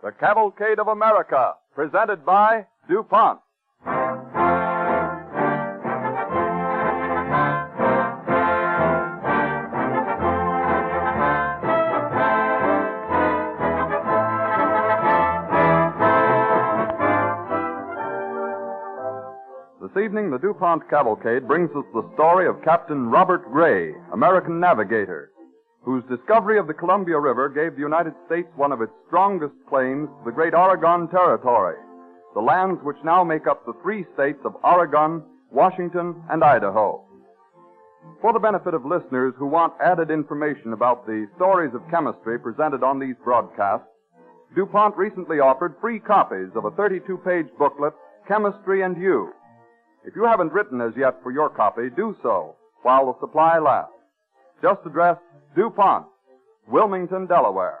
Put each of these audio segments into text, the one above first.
The Cavalcade of America, presented by DuPont. This evening, the DuPont Cavalcade brings us the story of Captain Robert Gray, American navigator, whose discovery of the Columbia River gave the United States one of its strongest claims to the great Oregon Territory, the lands which now make up the three states of Oregon, Washington, and Idaho. For the benefit of listeners who want added information about the stories of chemistry presented on these broadcasts, DuPont recently offered free copies of a 32-page booklet, Chemistry and You. If you haven't written as yet for your copy, do so while the supply lasts. Just address DuPont, Wilmington, Delaware.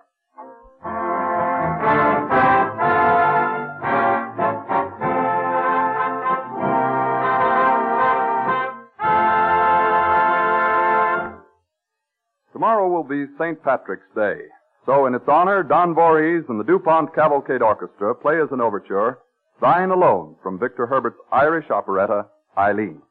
Tomorrow will be St. Patrick's Day. So in its honor, Don Voorhees and the DuPont Cavalcade Orchestra play as an overture Thine Alone from Victor Herbert's Irish operetta, Eileen.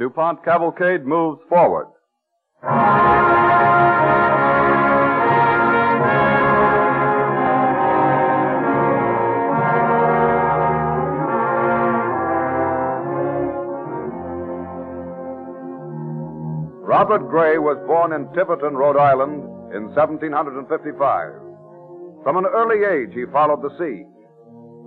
DuPont cavalcade moves forward. Robert Gray was born in Tiverton, Rhode Island in 1755. From an early age, he followed the sea.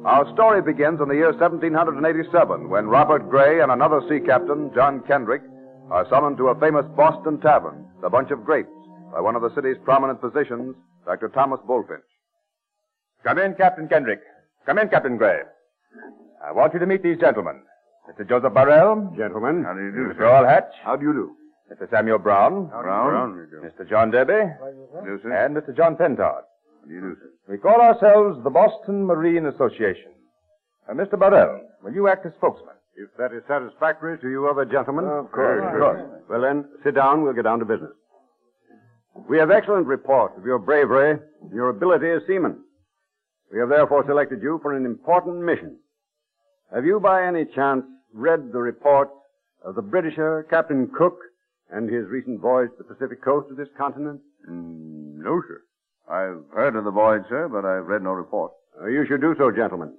Our story begins in the year 1787 when Robert Gray and another sea captain, John Kendrick, are summoned to a famous Boston tavern, the Bunch of Grapes, by one of the city's prominent physicians, Dr. Thomas Bulfinch. Come in, Captain Kendrick. Come in, Captain Gray. I want you to meet these gentlemen. Mr. Joseph Burrell. Gentlemen. How do you do, Mr. Allhatch. How do you do? Mr. Samuel Brown. Brown. Mr. John Derby. Do, sir. And Mr. John Pintard. How do you do, sir? We call ourselves the Boston Marine Association. Uh, Mr. Burrell, will you act as spokesman? If that is satisfactory to you other gentlemen. Of course. Of course. Well then, sit down. We'll get down to business. We have excellent reports of your bravery and your ability as seamen. We have therefore selected you for an important mission. Have you by any chance read the report of the Britisher, Captain Cook, and his recent voyage to the Pacific coast of this continent? Mm, no, sir. I've heard of the voyage, sir, but I've read no report. Uh, you should do so, gentlemen.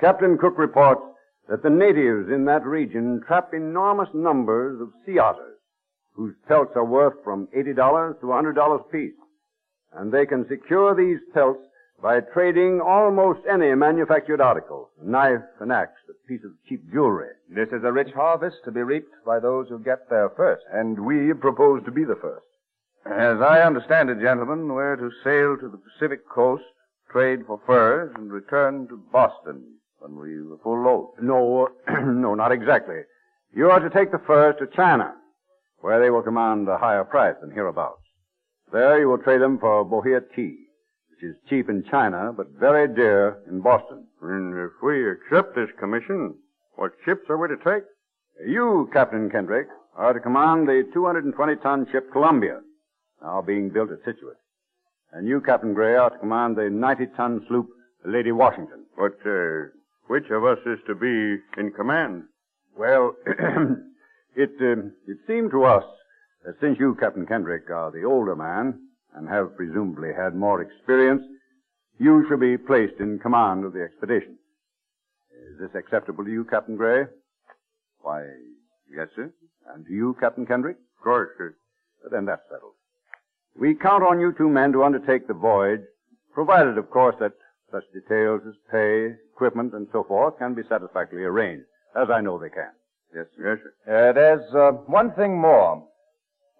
Captain Cook reports that the natives in that region trap enormous numbers of sea otters, whose pelts are worth from $80 to $100 apiece. And they can secure these pelts by trading almost any manufactured article, a knife, an axe, a piece of cheap jewelry. This is a rich harvest to be reaped by those who get there first. And we propose to be the first. As I understand it, gentlemen, we're to sail to the Pacific coast, trade for furs, and return to Boston when we've a full load. No, no, not exactly. You are to take the furs to China, where they will command a higher price than hereabouts. There you will trade them for Bohea tea, which is cheap in China, but very dear in Boston. And if we accept this commission, what ships are we to take? You, Captain Kendrick, are to command the 220-ton ship Columbia, now being built at Scituate. And you, Captain Gray, are to command the 90-ton sloop Lady Washington. But, uh, which of us is to be in command? Well, it, uh, it seemed to us that since you, Captain Kendrick, are the older man and have presumably had more experience, you should be placed in command of the expedition. Is this acceptable to you, Captain Gray? Why, yes, sir. And to you, Captain Kendrick? Of course, sir. Then that's settled. We count on you two men to undertake the voyage, provided, of course, that such details as pay, equipment, and so forth can be satisfactorily arranged, as I know they can. Yes, sir. Yes, sir. Uh, there's uh, one thing more.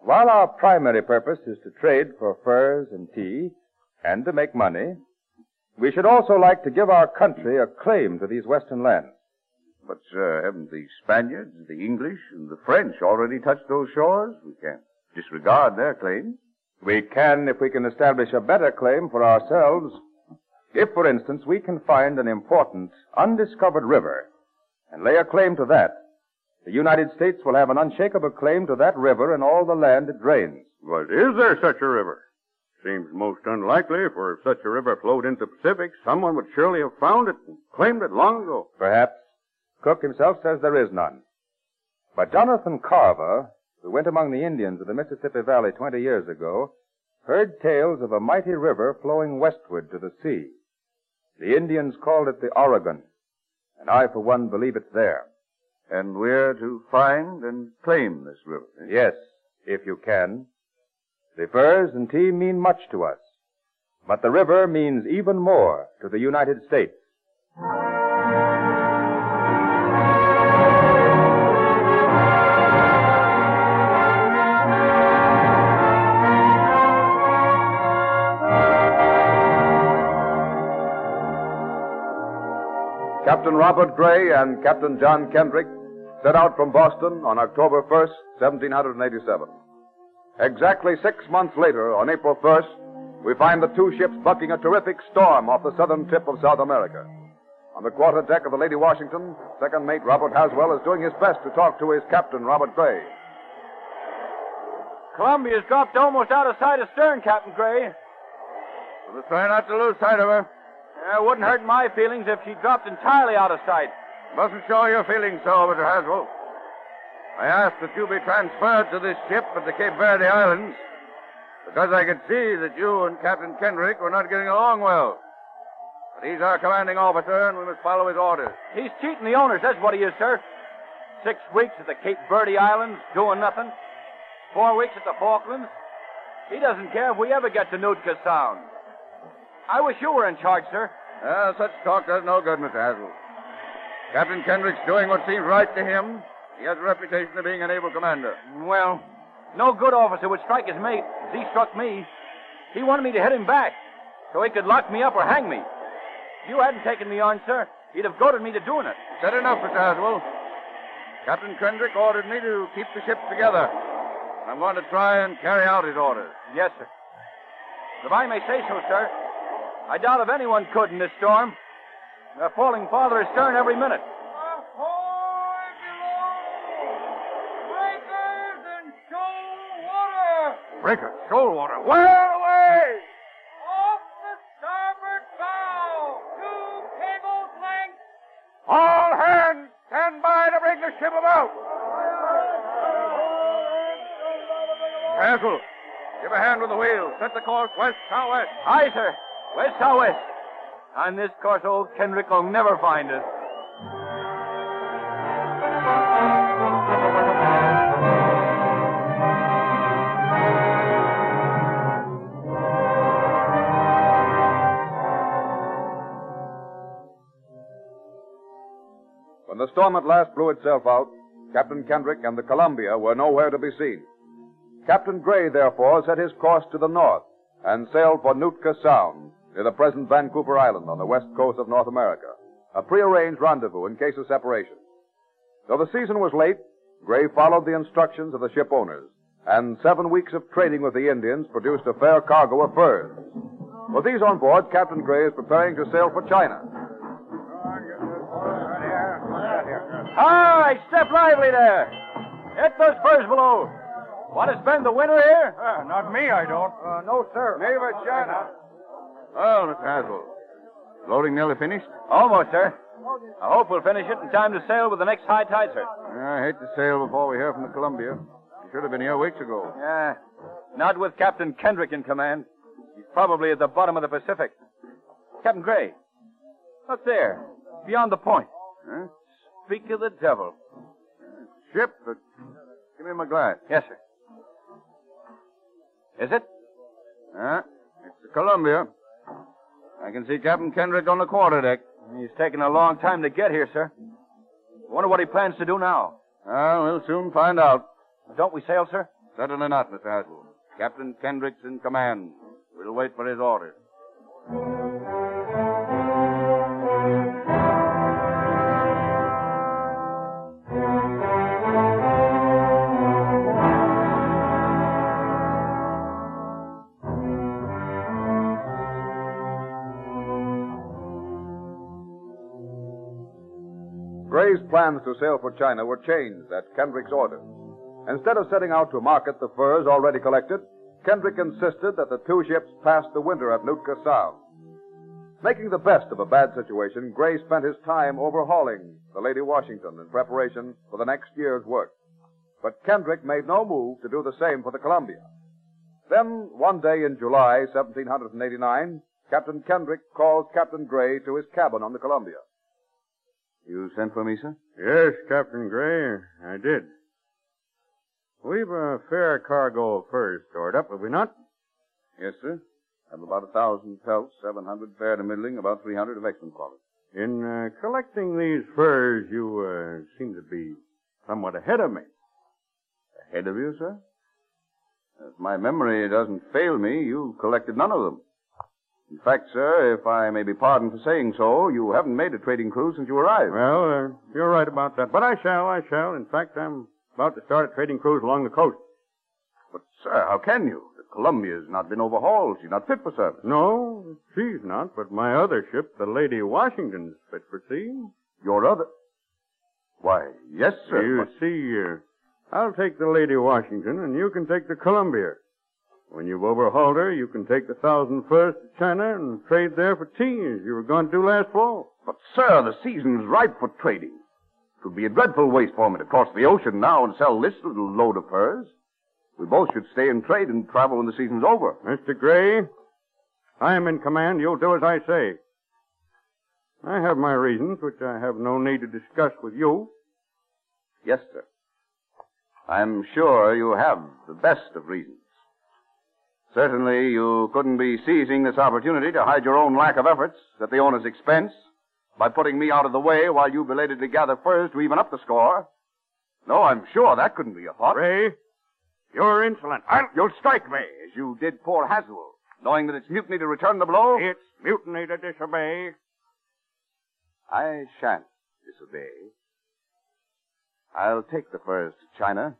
While our primary purpose is to trade for furs and tea and to make money, we should also like to give our country a claim to these western lands. But, sir, haven't the Spaniards, the English, and the French already touched those shores? We can't disregard their claims. We can if we can establish a better claim for ourselves. If, for instance, we can find an important, undiscovered river and lay a claim to that, the United States will have an unshakable claim to that river and all the land it drains. But is there such a river? Seems most unlikely, for if such a river flowed into the Pacific, someone would surely have found it and claimed it long ago. Perhaps. Cook himself says there is none. But Jonathan Carver, who went among the Indians of the Mississippi Valley 20 years ago, heard tales of a mighty river flowing westward to the sea. The Indians called it the Oregon, and I, for one, believe it's there. And we're to find and claim this river. eh? Yes, if you can. The furs and tea mean much to us, but the river means even more to the United States. Captain Robert Gray and Captain John Kendrick set out from Boston on October 1st, 1787. Exactly six months later, on April 1st, we find the two ships bucking a terrific storm off the southern tip of South America. On the quarter deck of the Lady Washington, second mate Robert Haswell is doing his best to talk to his captain, Robert Gray. Columbia's dropped almost out of sight astern, Captain Gray. Let's try not to lose sight of her. Uh, it wouldn't hurt my feelings if she dropped entirely out of sight. Mustn't show your feelings so, Mr. Haswell. I asked that you be transferred to this ship at the Cape Verde Islands because I could see that you and Captain Kendrick were not getting along well. But he's our commanding officer, and we must follow his orders. He's cheating the owners, that's what he is, sir. Six weeks at the Cape Verde Islands, doing nothing. Four weeks at the Falklands. He doesn't care if we ever get to Nootka Sound. I wish you were in charge, sir. Uh, such talk does no good, Mr. Haswell. Captain Kendrick's doing what seems right to him. He has a reputation of being an able commander. Well, no good officer would strike his mate as he struck me. He wanted me to hit him back so he could lock me up or hang me. If you hadn't taken me on, sir, he'd have goaded me to doing it. Said enough, Mr. Haswell. Captain Kendrick ordered me to keep the ship together. I'm going to try and carry out his orders. Yes, sir. If I may say so, sir, I doubt if anyone could in this storm. They're falling farther astern every minute. Breakers and shoal water! Breaker, shoal water. Well away! Off the starboard bow! Two cables length! All hands, stand by to bring the ship about. Haswell, give a hand with the wheel. Set the course west southwest. Aye, sir. West how southwest. On this course, old Kendrick will never find us. When the storm at last blew itself out, Captain Kendrick and the Columbia were nowhere to be seen. Captain Gray, therefore, set his course to the north and sailed for Nootka Sound, near the present Vancouver Island on the west coast of North America, a prearranged rendezvous in case of separation. Though the season was late, Gray followed the instructions of the ship owners, and seven weeks of trading with the Indians produced a fair cargo of furs. With these on board, Captain Gray is preparing to sail for China. All right, step lively there. Hit those furs below. Want to spend the winter here? Uh, not me, I don't. Uh, no, sir. Neighbor China. Well, Mr. Haswell, loading nearly finished? Almost, sir. I hope we'll finish it in time to sail with the next high tide, sir. I hate to sail before we hear from the Columbia. You should have been here weeks ago. Yeah. Not with Captain Kendrick in command. He's probably at the bottom of the Pacific. Captain Gray. Look there. Beyond the point. Huh? Speak of the devil. Ship, but give me my glass. Yes, sir. Is it? Huh? It's the Columbia. I can see Captain Kendrick on the quarterdeck. He's taking a long time to get here, sir. Wonder what he plans to do now. Ah, we'll soon find out. Don't we sail, sir? Certainly not, Mr. Haswell. Captain Kendrick's in command. We'll wait for his orders. Plans to sail for China were changed at Kendrick's order. Instead of setting out to market the furs already collected, Kendrick insisted that the two ships pass the winter at Nootka Sound. Making the best of a bad situation, Gray spent his time overhauling the Lady Washington in preparation for the next year's work. But Kendrick made no move to do the same for the Columbia. Then, one day in July 1789, Captain Kendrick called Captain Gray to his cabin on the Columbia. You sent for me, sir? Yes, Captain Gray, I did. We've a fair cargo of furs stored up, have we not? Yes, sir. I have about a thousand pelts, seven hundred fair to middling, about three hundred of excellent quality. In uh, collecting these furs, you uh, seem to be somewhat ahead of me. Ahead of you, sir? If my memory doesn't fail me, you collected none of them. In fact, sir, if I may be pardoned for saying so, you haven't made a trading cruise since you arrived. Well, uh, you're right about that. But I shall, I shall. In fact, I'm about to start a trading cruise along the coast. But, sir, how can you? The Columbia's not been overhauled. She's not fit for service. No, she's not, but my other ship, the Lady Washington's fit for sea. Your other? Why, yes, sir. You but- see, uh, I'll take the Lady Washington, and you can take the Columbia. When you've overhauled her, you can take the thousand furs to China and trade there for tea, as you were going to do last fall. But, sir, the season's ripe for trading. It would be a dreadful waste for me to cross the ocean now and sell this little load of furs. We both should stay and trade and travel when the season's over. Mr. Gray, I am in command. You'll do as I say. I have my reasons, which I have no need to discuss with you. Yes, sir. I'm sure you have the best of reasons. Certainly, you couldn't be seizing this opportunity to hide your own lack of efforts at the owner's expense by putting me out of the way while you belatedly gather furs to even up the score. No, I'm sure that couldn't be your thought. Gray, you're insolent. I'll, you'll strike me, as you did poor Haswell, knowing that it's mutiny to return the blow. It's mutiny to disobey. I shan't disobey. I'll take the furs to China,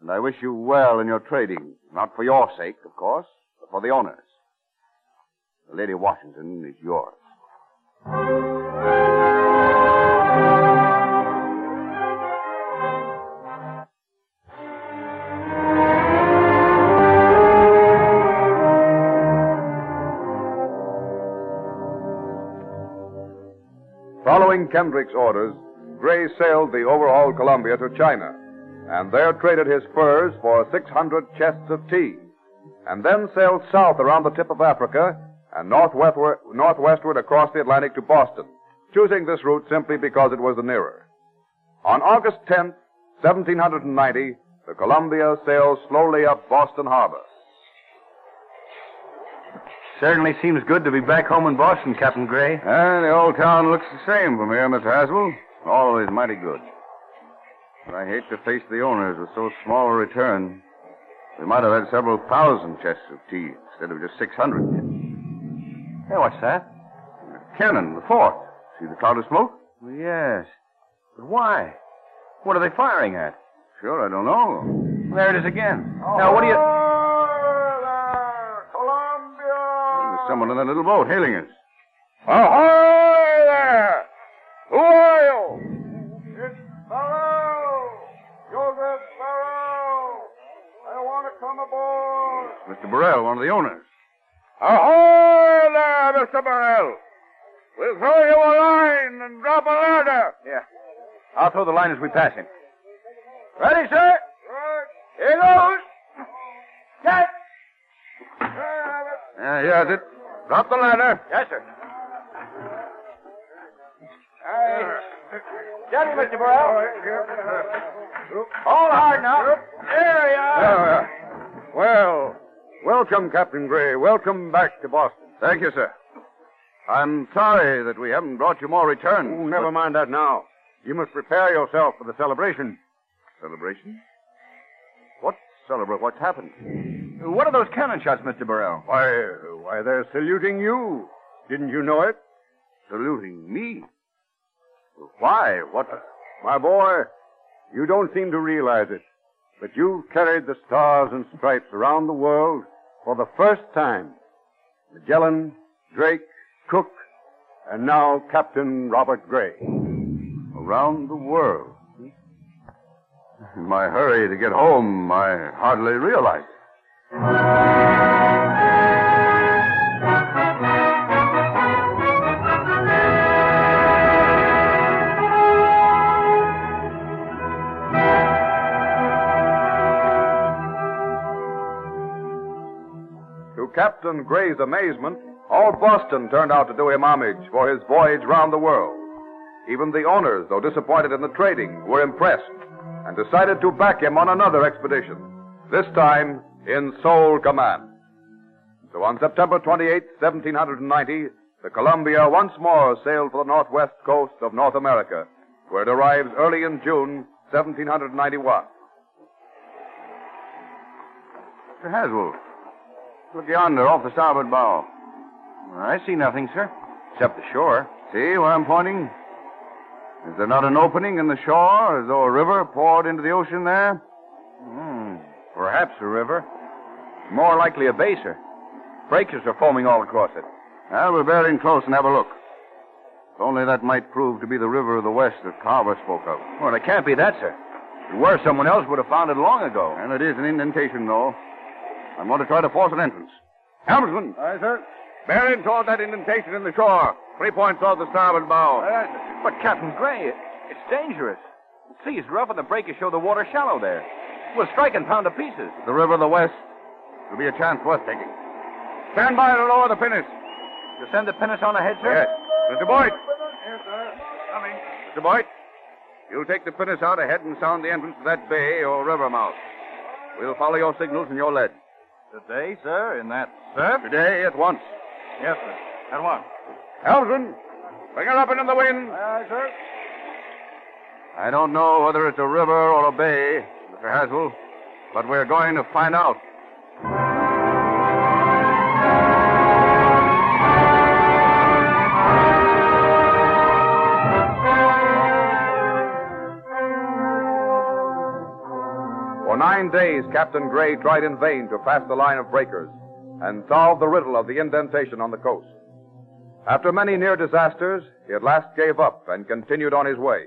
and I wish you well in your trading, not for your sake, of course, but for the owner's. The Lady Washington is yours. Following Kendrick's orders, Gray sailed the overhauled Columbia to China, and there traded his furs for 600 chests of tea, and then sailed south around the tip of Africa and northwestward, northwestward across the Atlantic to Boston, choosing this route simply because it was the nearer. On August 10th, 1790, the Columbia sailed slowly up Boston Harbor. Certainly seems good to be back home in Boston, Captain Gray. And the old town looks the same from here, Mr. Haswell. Always mighty good. But I hate to face the owners with so small a return. We might have had several thousand chests of tea instead of just 600. Hey, what's that? Cannon, the fort. See the cloud of smoke? Yes. But why? What are they firing at? Sure, I don't know. There it is again. Now, what do you. There, Columbia! There's someone in that little boat hailing us. Ahoy there! Who Mr. Burrell, one of the owners. Ahoy there, Mr. Burrell! We'll throw you a line and drop a ladder. Yeah. I'll throw the line as we pass him. Ready, sir? Here goes. Catch! Yeah, that's it. Drop the ladder. Yes, sir. Steady, Mr. Burrell. Hold hard now. There you are. Well, welcome, Captain Gray. Welcome back to Boston. Thank you, sir. I'm sorry that we haven't brought you more returns. Oh, never mind that now. You must prepare yourself for the celebration. Celebration? What celebrate? What's happened? Uh, what are those cannon shots, Mr. Burrell? Why, why, they're saluting you. Didn't you know it? Saluting me? Why? What? My boy, you don't seem to realize it, but you've carried the stars and stripes around the world for the first time. Magellan, Drake, Cook, and now Captain Robert Gray. Around the world. In my hurry to get home, I hardly realized. Captain Gray's amazement, all Boston turned out to do him homage for his voyage round the world. Even the owners, though disappointed in the trading, were impressed and decided to back him on another expedition, this time in sole command. So on September 28, 1790, the Columbia once more sailed for the northwest coast of North America, where it arrives early in June 1791. Mr. Haswell, look yonder off the starboard bow. I see nothing, sir. Except the shore. See where I'm pointing? Is there not an opening in the shore as though a river poured into the ocean there? Hmm. Perhaps a river. More likely a bay, sir. Breakers are foaming all across it. Well, we'll bear in close and have a look. If only that might prove to be the river of the west that Carver spoke of. Well, it can't be that, sir. If it were, someone else would have found it long ago. And it is an indentation, though. I'm going to try to force an entrance. Helmsman! Aye, sir. Bear in toward that indentation in the shore. Three points off the starboard bow. But, Captain Gray, It's dangerous. The sea's rough and the breakers show the water shallow there. We'll strike and pound to pieces. The river of the west. It'll be a chance worth taking. Stand by to lower the pinnace. You send the pinnace on ahead, sir? Yes. Mr. Boyd. Yes, sir. Coming. Mr. Boyd. You'll take the pinnace out ahead and sound the entrance to that bay or river mouth. We'll follow your signals and your lead. Today, sir, in that surf? Today, at once. Yes, sir. At once. Helmsman, bring her up into the wind. Aye, aye, sir. I don't know whether it's a river or a bay, Mr. Haswell, but we're going to find out. Nine days, Captain Gray tried in vain to pass the line of breakers and solve the riddle of the indentation on the coast. After many near disasters, he at last gave up and continued on his way.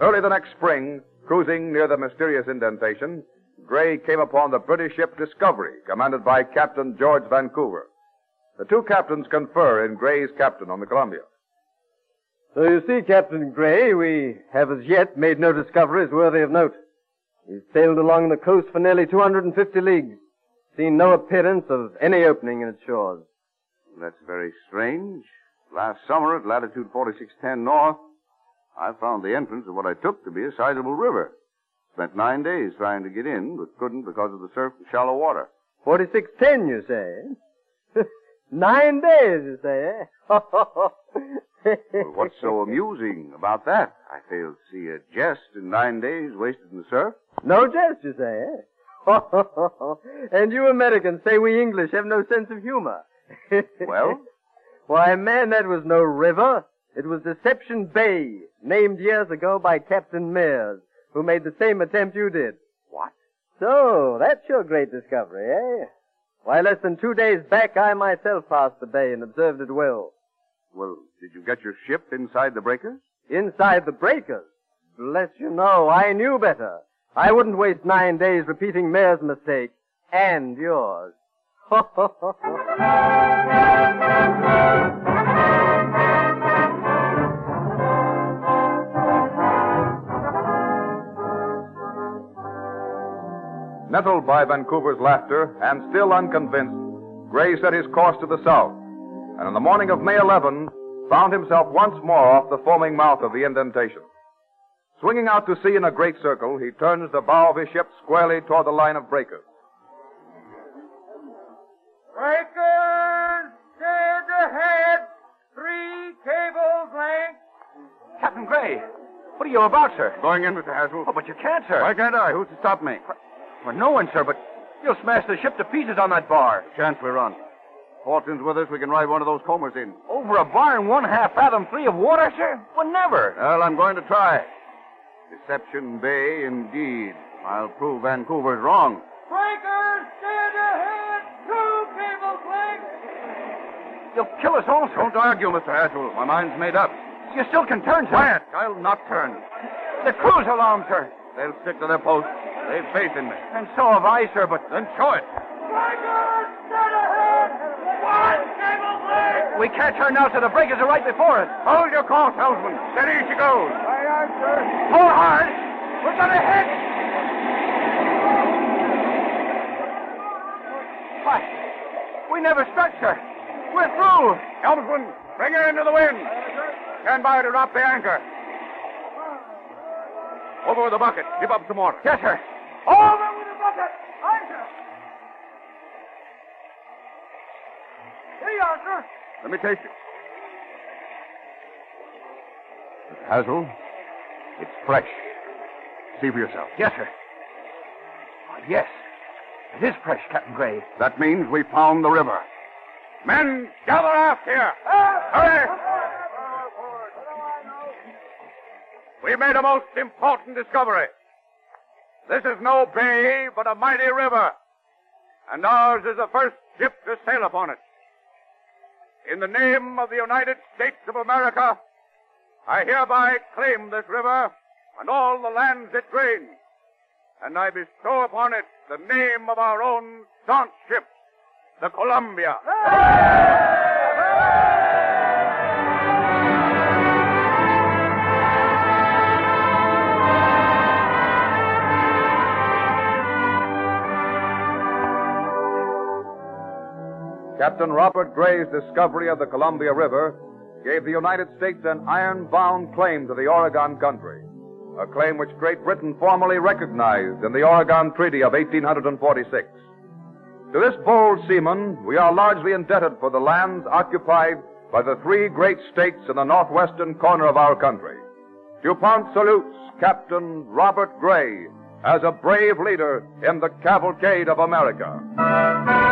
Early the next spring, cruising near the mysterious indentation, Gray came upon the British ship Discovery, commanded by Captain George Vancouver. The two captains confer in Gray's captain on the Columbia. So you see, Captain Gray, we have as yet made no discoveries worthy of note. We've sailed along the coast for nearly 250 leagues, seen no appearance of any opening in its shores. That's very strange. Last summer at latitude 4610 north, I found the entrance of what I took to be a sizable river. Spent nine days trying to get in, but couldn't because of the surf and shallow water. 4610, you say? Nine days, you say, eh? What's so amusing about that? I fail to see a jest in nine days wasted in the surf. No jest, you say, eh? and you Americans say we English have no sense of humor. Well? Why, man, that was no river. It was Deception Bay, named years ago by Captain Meares, who made the same attempt you did. What? So, that's your great discovery, eh? Why, less than two days back, I myself passed the bay and observed it well. Well, did you get your ship inside the breakers? Inside the breakers. Bless you, no, I knew better. I wouldn't waste nine days repeating Meares' mistake. And yours. Nettled by Vancouver's laughter and still unconvinced, Gray set his course to the south, and on the morning of May 11, found himself once more off the foaming mouth of the indentation. Swinging out to sea in a great circle, he turns the bow of his ship squarely toward the line of breakers. Breakers, dead ahead, three cables length. Captain Gray, what are you about, sir? Going in, Mr. Haswell. Oh, but you can't, sir. Why can't I? Who's to stop me? Well, no one, sir, but you'll smash the ship to pieces on that bar. Chance we run. Fortune's with us. We can ride one of those combers in. Over a bar in one half fathom three of water, sir? Well, never. Well, I'm going to try. Deception Bay, indeed. I'll prove Vancouver's wrong. Breakers, dead ahead, two cables length. You'll kill us also. Don't argue, Mr. Haswell. My mind's made up. You still can turn, sir. Quiet. I'll not turn. The crew's alarmed, sir. They'll stick to their post. They've faith in me. And so have I, sir, but Then show it. Breakers, ahead, one cable we can't turn now, sir. The breakers are right before us. Hold your course, helmsman. Steady she goes. Aye, aye, sir. Pull hard. We're gonna hit. Why, we never struck, sir. We're through. Helmsman, bring her into the wind. Stand by to drop the anchor. Over with the bucket. Give up some water. Yes, sir. Over with the bucket. Sir. Here you are, sir. Let me taste it. Mr. Haswell, it's fresh. See for yourself. Yes, sir. Oh, yes. It is fresh, Captain Gray. That means we found the river. Men, gather aft here. Hurry! We made a most important discovery. This is no bay, but a mighty river. And ours is the first ship to sail upon it. In the name of the United States of America, I hereby claim this river and all the lands it drains. And I bestow upon it the name of our own staunch ship, the Columbia. Captain Robert Gray's discovery of the Columbia River gave the United States an iron-bound claim to the Oregon country, a claim which Great Britain formally recognized in the Oregon Treaty of 1846. To this bold seaman, we are largely indebted for the lands occupied by the three great states in the northwestern corner of our country. DuPont salutes Captain Robert Gray as a brave leader in the cavalcade of America.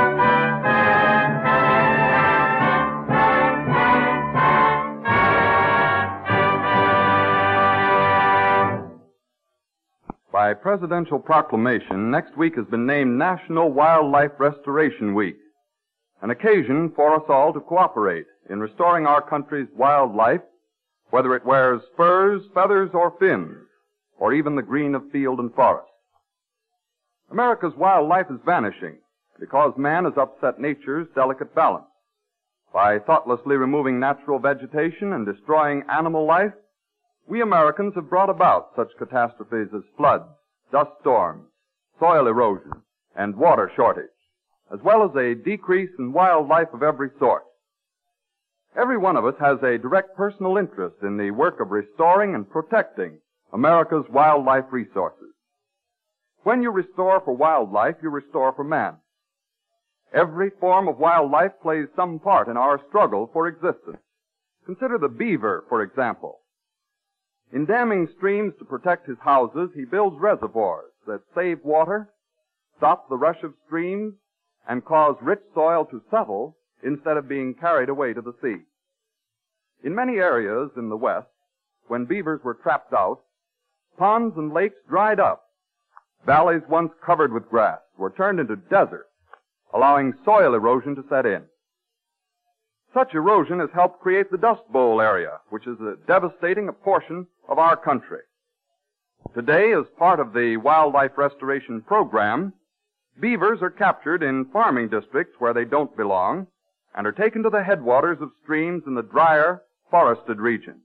By presidential proclamation, next week has been named National Wildlife Restoration Week, an occasion for us all to cooperate in restoring our country's wildlife, whether it wears furs, feathers, or fins, or even the green of field and forest. America's wildlife is vanishing because man has upset nature's delicate balance. By thoughtlessly removing natural vegetation and destroying animal life, we Americans have brought about such catastrophes as floods, dust storms, soil erosion, and water shortage, as well as a decrease in wildlife of every sort. Every one of us has a direct personal interest in the work of restoring and protecting America's wildlife resources. When you restore for wildlife, you restore for man. Every form of wildlife plays some part in our struggle for existence. Consider the beaver, for example. In damming streams to protect his houses, he builds reservoirs that save water, stop the rush of streams, and cause rich soil to settle instead of being carried away to the sea. In many areas in the West, when beavers were trapped out, ponds and lakes dried up. Valleys once covered with grass were turned into deserts, allowing soil erosion to set in. Such erosion has helped create the Dust Bowl area, which is a devastating a portion of our country. Today, as part of the wildlife restoration program, beavers are captured in farming districts where they don't belong and are taken to the headwaters of streams in the drier, forested regions.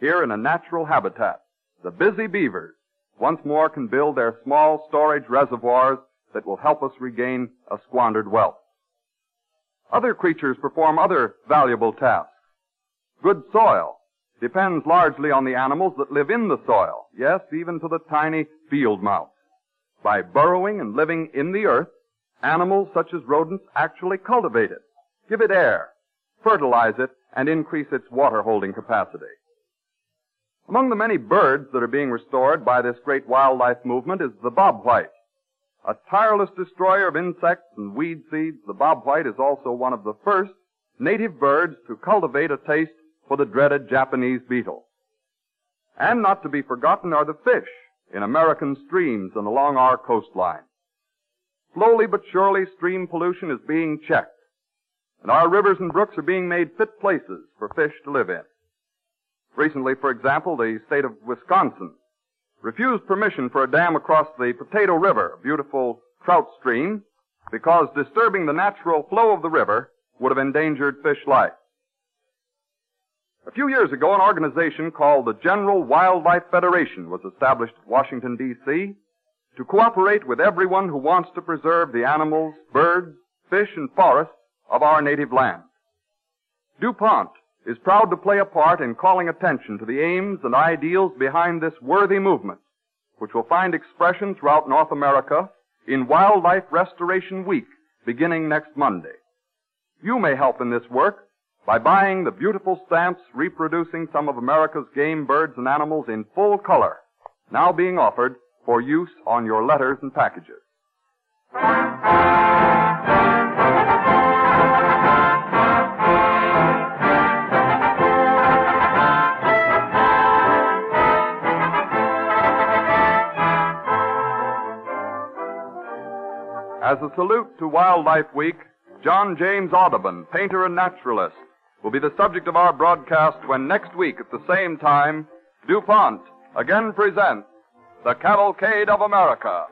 Here in a natural habitat, the busy beavers once more can build their small storage reservoirs that will help us regain a squandered wealth. Other creatures perform other valuable tasks. Good soil depends largely on the animals that live in the soil, yes, even to the tiny field mouse. By burrowing and living in the earth, animals such as rodents actually cultivate it, give it air, fertilize it, and increase its water holding capacity. Among the many birds that are being restored by this great wildlife movement is the bobwhite. A tireless destroyer of insects and weed seeds, the bobwhite is also one of the first native birds to cultivate a taste for the dreaded Japanese beetle. And not to be forgotten are the fish in American streams and along our coastline. Slowly but surely stream pollution is being checked, and our rivers and brooks are being made fit places for fish to live in. Recently, for example, the state of Wisconsin refused permission for a dam across the Potato River, a beautiful trout stream, because disturbing the natural flow of the river would have endangered fish life. A few years ago, an organization called the General Wildlife Federation was established at Washington, D.C. to cooperate with everyone who wants to preserve the animals, birds, fish, and forests of our native land. DuPont is proud to play a part in calling attention to the aims and ideals behind this worthy movement, which will find expression throughout North America in Wildlife Restoration Week beginning next Monday. You may help in this work by buying the beautiful stamps reproducing some of America's game birds and animals in full color, now being offered for use on your letters and packages. As a salute to Wildlife Week, John James Audubon, painter and naturalist, will be the subject of our broadcast when next week at the same time, DuPont again presents The Cavalcade of America.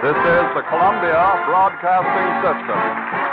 This is the Columbia Broadcasting System.